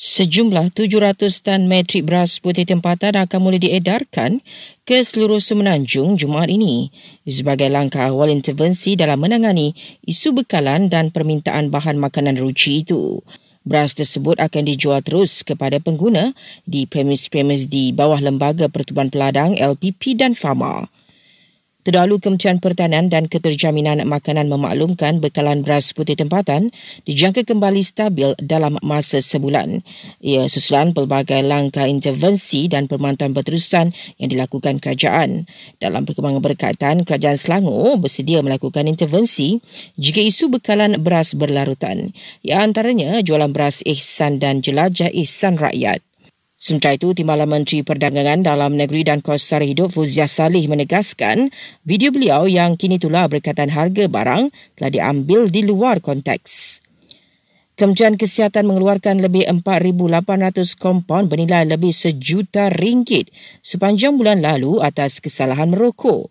Sejumlah 700 tan metrik beras putih tempatan akan mula diedarkan ke seluruh semenanjung Jumaat ini sebagai langkah awal intervensi dalam menangani isu bekalan dan permintaan bahan makanan ruci itu. Beras tersebut akan dijual terus kepada pengguna di premis-premis di bawah Lembaga Pertubuhan Peladang LPP dan Fama. Terdahulu Kementerian Pertanian dan Keterjaminan Makanan memaklumkan bekalan beras putih tempatan dijangka kembali stabil dalam masa sebulan. Ia susulan pelbagai langkah intervensi dan pemantauan berterusan yang dilakukan kerajaan. Dalam perkembangan berkaitan, Kerajaan Selangor bersedia melakukan intervensi jika isu bekalan beras berlarutan. Ia antaranya jualan beras ihsan dan jelajah ihsan rakyat. Sementara itu, Timbalan Menteri Perdagangan Dalam Negeri dan Kos Sara Hidup Fuzia Salih menegaskan video beliau yang kini itulah berkaitan harga barang telah diambil di luar konteks. Kementerian Kesihatan mengeluarkan lebih 4,800 kompon bernilai lebih sejuta ringgit sepanjang bulan lalu atas kesalahan merokok.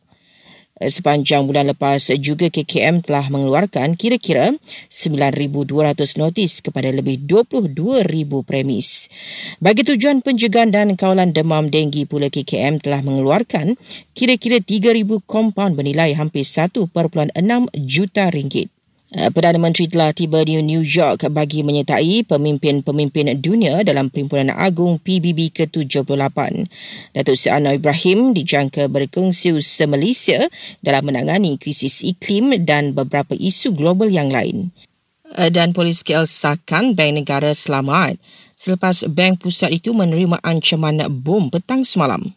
Sepanjang bulan lepas juga KKM telah mengeluarkan kira-kira 9,200 notis kepada lebih 22,000 premis. Bagi tujuan pencegahan dan kawalan demam denggi pula KKM telah mengeluarkan kira-kira 3,000 kompaun bernilai hampir 1.6 juta ringgit. Eh, Perdana Menteri telah tiba di New York bagi menyertai pemimpin-pemimpin dunia dalam Perhimpunan Agung PBB ke-78. Datuk Seri Anwar Ibrahim dijangka berkongsi usaha Malaysia dalam menangani krisis iklim dan beberapa isu global yang lain. Eh, dan polis KL sahkan Bank Negara selamat selepas Bank Pusat itu menerima ancaman bom petang semalam.